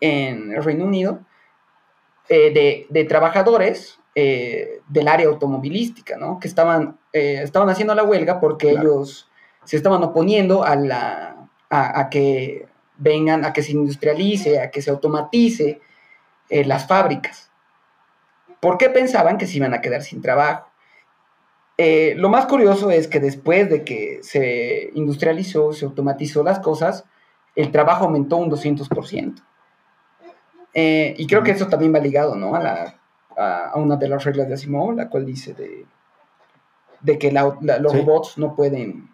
en el Reino Unido, eh, de, de, trabajadores eh, del área automovilística, ¿no? Que estaban, eh, estaban haciendo la huelga porque ellos se estaban oponiendo a, la, a, que vengan, a que se industrialice, a que se automatice eh, las fábricas. ¿Por qué pensaban que se iban a quedar sin trabajo? lo más curioso es que después de que se industrializó, se automatizó las cosas, el trabajo aumentó un 200%. y creo que eso también va ligado ¿no? a la a, una de las reglas de Asimov, la cual dice de, de que los robots no pueden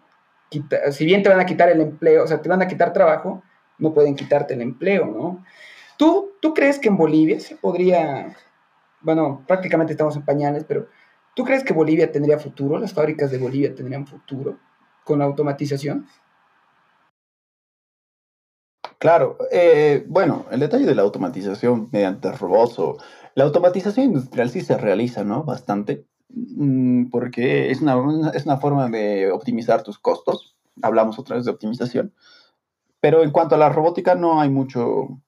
quitar, si bien te van a quitar el empleo, o sea, te van a quitar trabajo, no pueden quitarte el empleo, ¿no? ¿Tú, tú crees que en Bolivia se podría, bueno, prácticamente estamos en pañales, pero ¿tú crees que Bolivia tendría futuro? ¿Las fábricas de Bolivia tendrían futuro con la automatización? Claro, eh, bueno, el detalle de la automatización mediante robots o la automatización industrial sí se realiza, ¿no? Bastante, mm, porque es una, es una forma de optimizar tus costos. Hablamos otra vez de optimización. Pero en cuanto a la robótica, no hay mucho,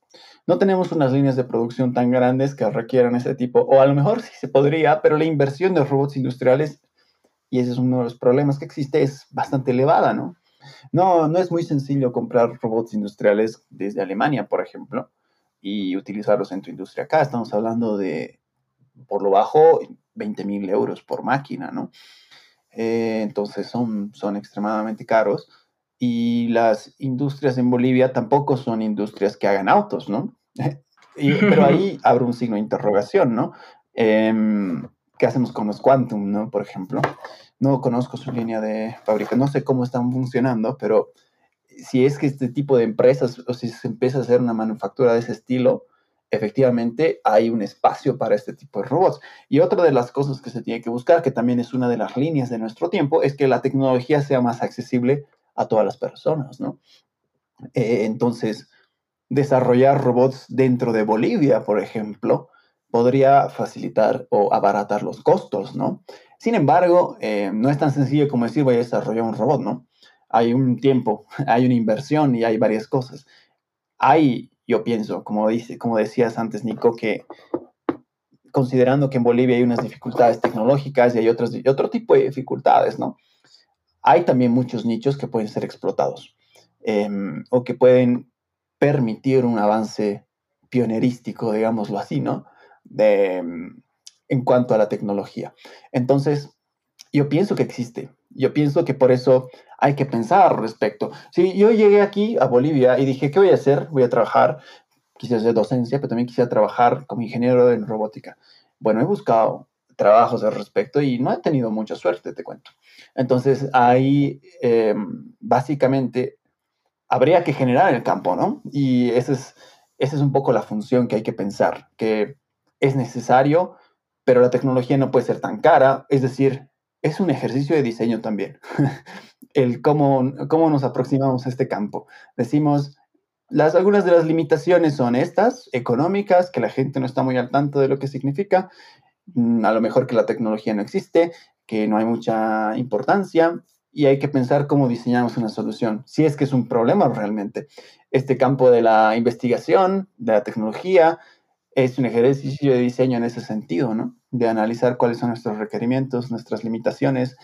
no tenemos unas líneas de producción tan grandes que requieran ese tipo, o a lo mejor sí se podría, pero la inversión de robots industriales, y ese es uno de los problemas que existe, es bastante elevada, ¿no? No, no es muy sencillo comprar robots industriales desde Alemania, por ejemplo, y utilizarlos en tu industria. Acá estamos hablando de, por lo bajo, 20 mil euros por máquina, ¿no? Eh, entonces son, son extremadamente caros. Y las industrias en Bolivia tampoco son industrias que hagan autos, ¿no? [LAUGHS] pero ahí [LAUGHS] abro un signo de interrogación, ¿no? Em, ¿Qué hacemos con los Quantum, ¿no? Por ejemplo. No conozco su línea de fábrica, no sé cómo están funcionando, pero si es que este tipo de empresas o si se empieza a hacer una manufactura de ese estilo, efectivamente hay un espacio para este tipo de robots. Y otra de las cosas que se tiene que buscar, que también es una de las líneas de nuestro tiempo, es que la tecnología sea más accesible a todas las personas, ¿no? Eh, entonces, desarrollar robots dentro de Bolivia, por ejemplo, podría facilitar o abaratar los costos, ¿no? Sin embargo, eh, no es tan sencillo como decir voy a desarrollar un robot, ¿no? Hay un tiempo, [LAUGHS] hay una inversión y hay varias cosas. Hay, yo pienso, como, dice, como decías antes, Nico, que considerando que en Bolivia hay unas dificultades tecnológicas y hay otras, otro tipo de dificultades, ¿no? Hay también muchos nichos que pueden ser explotados em, o que pueden permitir un avance pionerístico, digámoslo así, ¿no? De, en cuanto a la tecnología. Entonces, yo pienso que existe. Yo pienso que por eso hay que pensar al respecto. Si yo llegué aquí a Bolivia y dije, ¿qué voy a hacer? Voy a trabajar, quise hacer docencia, pero también quisiera trabajar como ingeniero en robótica. Bueno, he buscado trabajos al respecto y no he tenido mucha suerte, te cuento. Entonces, ahí em, básicamente habría que generar el campo, ¿no? Y ese es esa es un poco la función que hay que pensar, que es necesario, pero la tecnología no puede ser tan cara, es decir, es un ejercicio de diseño también, [LAUGHS] el cómo, cómo nos aproximamos a este campo. Decimos, las, algunas de las limitaciones son estas, económicas, que la gente no está muy al tanto de lo que significa, a lo mejor que la tecnología no existe, que no hay mucha importancia y hay que pensar cómo diseñamos una solución, si es que es un problema realmente. Este campo de la investigación, de la tecnología, es un ejercicio de diseño en ese sentido, ¿no? De analizar cuáles son nuestros requerimientos, nuestras limitaciones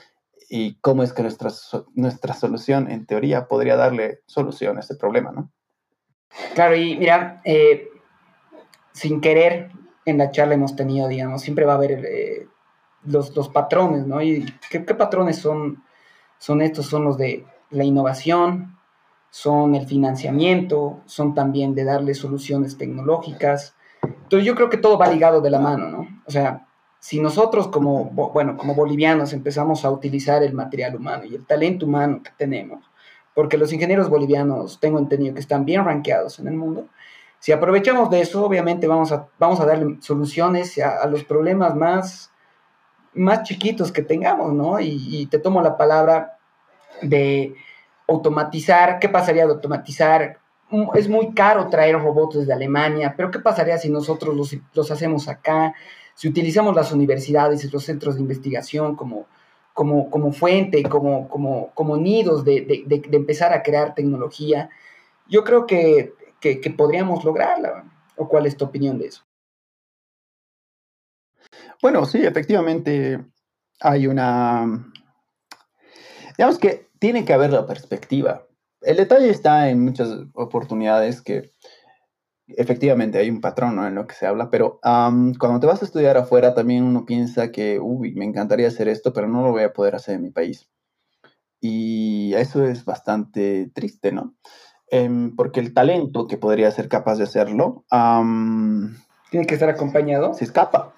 y cómo es que nuestra, nuestra solución, en teoría, podría darle solución a este problema, ¿no? Claro, y mira, eh, sin querer, en la charla hemos tenido, digamos, siempre va a haber eh, los, patrones, ¿no? ¿Y qué, patrones son, son estos? Son los de la innovación, son el financiamiento, son también de darle soluciones tecnológicas. Entonces yo creo que todo va ligado de la mano, ¿no? O sea, si nosotros como, bueno, como bolivianos empezamos a utilizar el material humano y el talento humano que tenemos, porque los ingenieros bolivianos tengo entendido que están bien rankeados en el mundo. Si aprovechamos de eso, obviamente vamos a, vamos a darle soluciones a, los problemas más, más chiquitos que tengamos, ¿no? Y, te tomo la palabra de automatizar. ¿Qué pasaría de automatizar? Mm, es muy caro traer robots desde Alemania, pero ¿qué pasaría si nosotros los, los hacemos acá? Si utilizamos las universidades y los centros de investigación como como, como fuente, como, como, como nidos de, de, de, empezar a crear tecnología, yo creo que, que, podríamos lograrla. ¿O cuál es tu opinión de eso? Bueno, sí, efectivamente hay una... Digamos que tiene que haber la perspectiva. El detalle está en muchas oportunidades que efectivamente hay un patrón en lo que se habla, pero cuando te vas a estudiar afuera también uno piensa que, uy, me encantaría hacer esto, pero no lo voy a poder hacer en mi país. Y eso es bastante triste, ¿no? Em, porque el talento que podría ser capaz de hacerlo... Tiene que estar acompañado. Se escapa.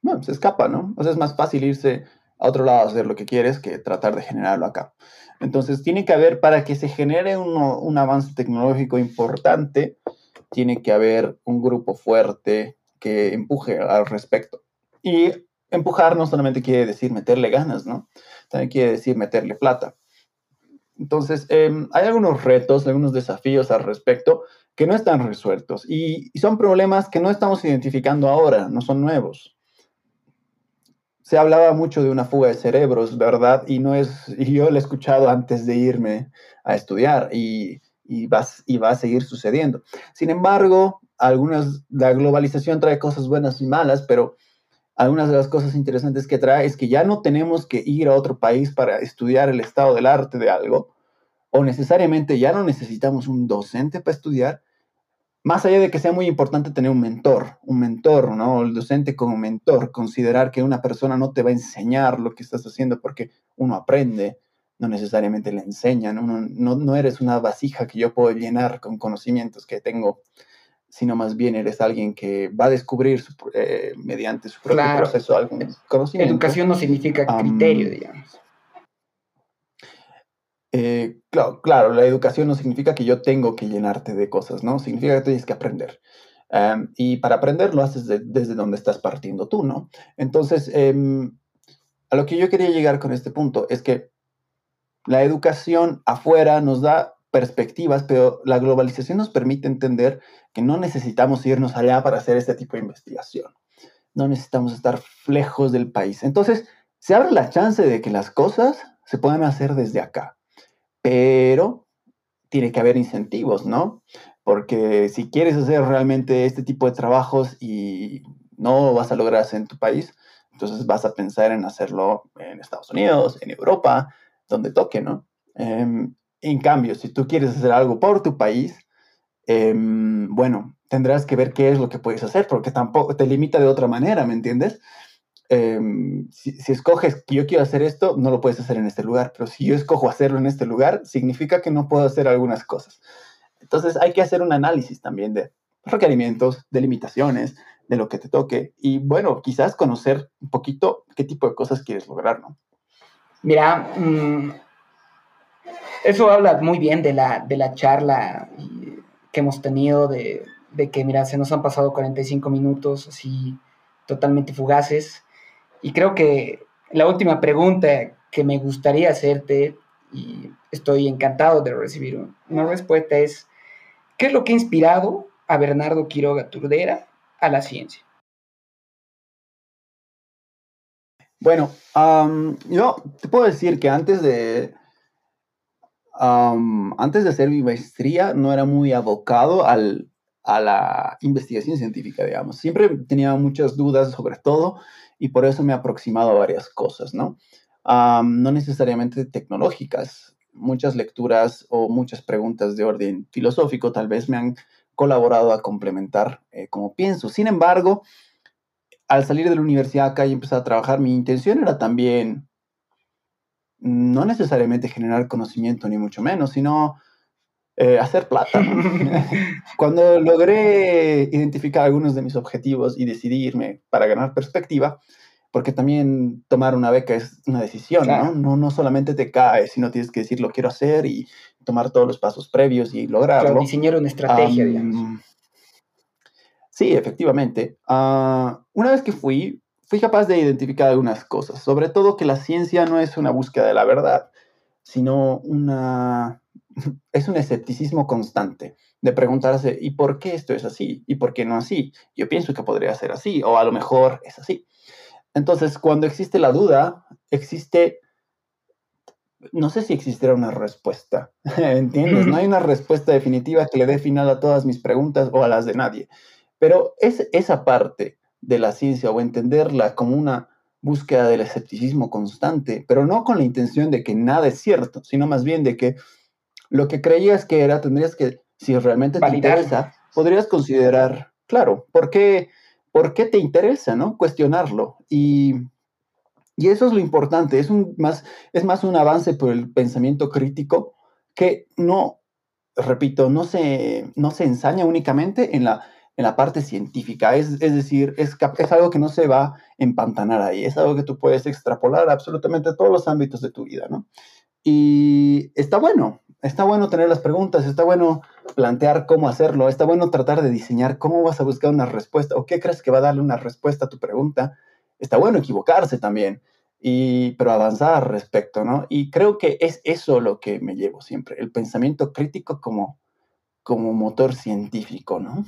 Bueno, se escapa, ¿no? O sea, es más fácil irse a otro lado a hacer lo que quieres que tratar de generarlo acá. Entonces, tiene que haber, para que se genere un avance tecnológico importante, tiene que haber un grupo fuerte que empuje al respecto. Y empujar no solamente quiere decir meterle ganas, ¿no? También quiere decir meterle plata. Entonces, em, hay algunos retos, algunos desafíos al respecto que no están resueltos y, son problemas que no estamos identificando ahora, no son nuevos. Se hablaba mucho de una fuga de cerebros, ¿verdad? Y no es, [LAUGHS] y yo lo he escuchado antes de irme a estudiar y y va, y va a seguir sucediendo. Sin embargo, algunas, la globalización trae cosas buenas y malas, pero algunas de las cosas interesantes que trae es que ya no tenemos que ir a otro país para estudiar el estado del arte de algo, o necesariamente ya no necesitamos un docente para estudiar, más allá de que sea muy importante tener un mentor, un mentor, ¿no? El docente como mentor, considerar que una persona no te va a enseñar lo que estás haciendo porque uno aprende, no necesariamente le enseñan, no, no, eres una vasija que yo puedo llenar con conocimientos que tengo, sino más bien eres alguien que va a descubrir eh, mediante su propio proceso algún conocimiento. Educación no significa criterio, digamos. Eh, claro, claro, la educación no significa que yo tengo que llenarte de cosas, ¿no? Significa que tienes que aprender. y para aprender lo haces desde donde estás partiendo tú, ¿no? Entonces, em, a lo que yo quería llegar con este punto es que la educación afuera nos da perspectivas, pero la globalización nos permite entender que no necesitamos irnos allá para hacer este tipo de investigación. No necesitamos estar lejos del país. Entonces, se abre la chance de que las cosas se puedan hacer desde acá. Pero tiene que haber incentivos, ¿no? Porque si quieres hacer realmente este tipo de trabajos y no vas a lograr en tu país, entonces vas a pensar en hacerlo en Estados Unidos, en Europa, donde toque, ¿no? Em, en cambio, si tú quieres hacer algo por tu país, em, bueno, tendrás que ver qué es lo que puedes hacer, porque tampoco te limita de otra manera, ¿me entiendes? Em, si, si, escoges que yo quiero hacer esto, no lo puedes hacer en este lugar, pero si yo escojo hacerlo en este lugar, significa que no puedo hacer algunas cosas. Entonces hay que hacer un análisis también de requerimientos, de limitaciones, de lo que te toque y bueno, quizás conocer un poquito qué tipo de cosas quieres lograr, ¿no? Mira, mm, eso habla muy bien de la, de la charla que hemos tenido de, de que, mira, se nos han pasado 45 minutos así totalmente fugaces. Y creo que la última pregunta que me gustaría hacerte, y estoy encantado de recibir una respuesta, es, ¿qué es lo que ha inspirado a Bernardo Quiroga Turdera a la ciencia? Bueno, yo te puedo decir que antes de, antes de hacer mi maestría no era muy abocado al, a la investigación científica, digamos. Siempre tenía muchas dudas sobre todo y por eso me he aproximado a varias cosas, ¿no? no necesariamente tecnológicas. Muchas lecturas o muchas preguntas de orden filosófico tal vez me han colaborado a complementar eh, como pienso. Sin embargo, al salir de la universidad acá y empezar a trabajar, mi intención era también no necesariamente generar conocimiento, ni mucho menos, sino eh, hacer plata. [LAUGHS] Cuando logré identificar algunos de mis objetivos y decidirme para ganar perspectiva, porque también tomar una beca es una decisión, ¿no? ¿no? ¿no? solamente te cae, sino tienes que decir lo quiero hacer y tomar todos los pasos previos y lograrlo. Claro, diseñar una estrategia, digamos. Sí, efectivamente. Ah, una vez que fui, fui capaz de identificar algunas cosas, sobre todo que la ciencia no es una búsqueda de la verdad, sino una [LAUGHS] es un escepticismo constante de preguntarse, ¿y por qué esto es así? ¿Y por qué no así? Yo pienso que podría ser así, o a lo mejor es así. Entonces, cuando existe la duda, existe, no sé si existiera una respuesta, [LAUGHS] ¿entiendes? No hay una respuesta definitiva que le dé final a todas mis preguntas o a las de nadie, pero es esa parte de la ciencia o entenderla como una búsqueda del escepticismo constante, pero no con la intención de que nada es cierto, sino más bien de que lo que creías que era, tendrías que, si realmente te interesa, podrías considerar, claro, ¿por qué, ¿por qué te interesa, no? Cuestionarlo. Y, y eso es lo importante, es, un, más, es más un avance por el pensamiento crítico que no, repito, no se, no se ensaña únicamente en la, en la parte científica, es, es decir, es, es algo que no se va a empantanar ahí, es algo que tú puedes extrapolar a absolutamente todos los ámbitos de tu vida, ¿no? Y está bueno, está bueno tener las preguntas, está bueno plantear cómo hacerlo, está bueno tratar de diseñar cómo vas a buscar una respuesta o qué crees que va a darle una respuesta a tu pregunta. Está bueno equivocarse también, y, pero avanzar al respecto, ¿no? Y creo que es eso lo que me llevo siempre, el pensamiento crítico como, como motor científico, ¿no?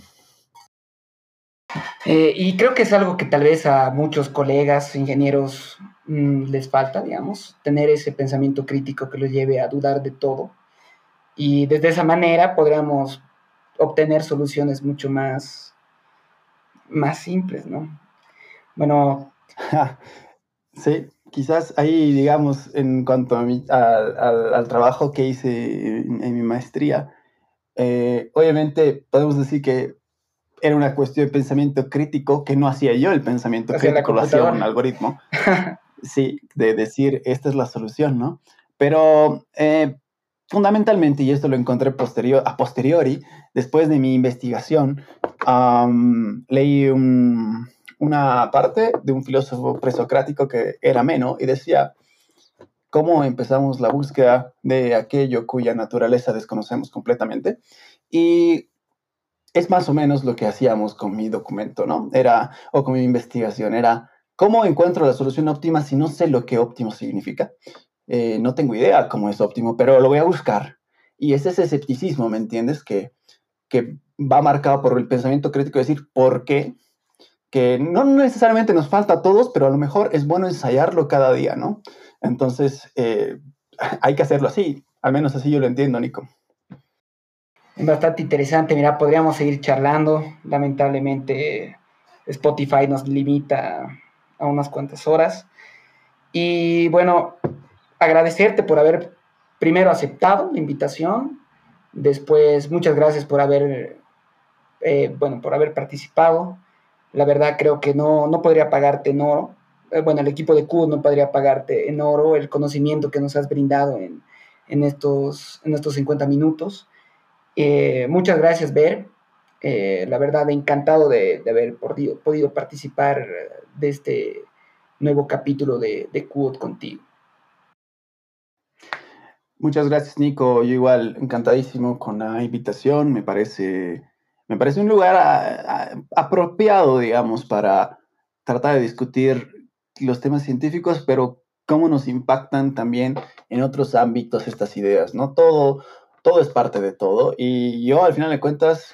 Eh, y creo que es algo que tal vez a muchos colegas, ingenieros, mm, les falta, digamos, tener ese pensamiento crítico que los lleve a dudar de todo y desde esa manera podríamos obtener soluciones mucho más, más simples, ¿no? Bueno. [LAUGHS] Sí, quizás ahí, digamos, en cuanto a mi, al, trabajo que hice en, mi maestría, eh, obviamente podemos decir que era una cuestión de pensamiento crítico que no hacía yo el pensamiento crítico, lo hacía un algoritmo. [LAUGHS] sí, de decir, esta es la solución, ¿no? Pero eh, fundamentalmente, y esto lo encontré posterior, a posteriori, después de mi investigación, leí una parte de un filósofo presocrático que era Meno y decía cómo empezamos la búsqueda de aquello cuya naturaleza desconocemos completamente. Y es más o menos lo que hacíamos con mi documento, ¿no? Era, o con mi investigación, era cómo encuentro la solución óptima si no sé lo que óptimo significa. Eh, no tengo idea cómo es óptimo, pero lo voy a buscar. Y es ese escepticismo, ¿me entiendes? Que, que va marcado por el pensamiento crítico de decir, ¿por qué? Que no necesariamente nos falta a todos, pero a lo mejor es bueno ensayarlo cada día, ¿no? Entonces, eh, [LAUGHS] hay que hacerlo así. Al menos así yo lo entiendo, Nico. Bastante interesante. Mira, podríamos seguir charlando. Lamentablemente, Spotify nos limita a unas cuantas horas. Y bueno, agradecerte por haber primero aceptado la invitación, después muchas gracias por haber, eh, bueno, por haber participado. La verdad creo que no, no podría pagarte en oro. Eh, bueno, el equipo de Q no podría pagarte en oro el conocimiento que nos has brindado en, en estos, en estos 50 minutos. Eh, muchas gracias, Ver. la verdad, encantado de, haber podido, participar de este nuevo capítulo de, de contigo. Muchas gracias, Nico. Yo igual encantadísimo con la invitación. Me parece, me parece un lugar apropiado, digamos, para tratar de discutir los temas científicos, pero cómo nos impactan también en otros ámbitos estas ideas, ¿no? Todo, todo es parte de todo. Y yo, al final de cuentas,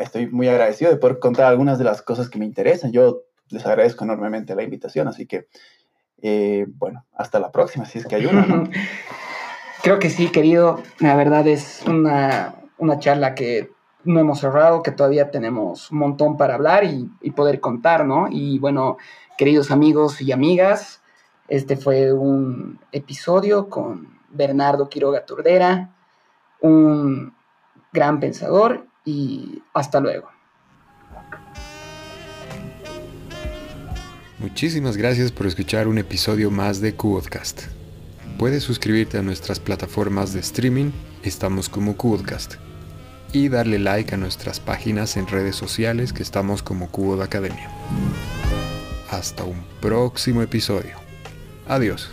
estoy muy agradecido de poder contar algunas de las cosas que me interesan. Yo les agradezco enormemente la invitación, así que, eh, bueno, hasta la próxima, si es que hay una, ¿no? [LAUGHS] Creo que sí, querido. La verdad es una, charla que no hemos cerrado, que todavía tenemos un montón para hablar y, y, poder contar, ¿no? Y bueno, queridos amigos y amigas, este fue un episodio con Bernardo Quiroga Turdera, un gran pensador y hasta luego. Muchísimas gracias por escuchar un episodio más de Cubodcast. Puedes suscribirte a nuestras plataformas de streaming, estamos como Cubodcast, y darle like a nuestras páginas en redes sociales que estamos como de Academia. Hasta un próximo episodio. Adiós.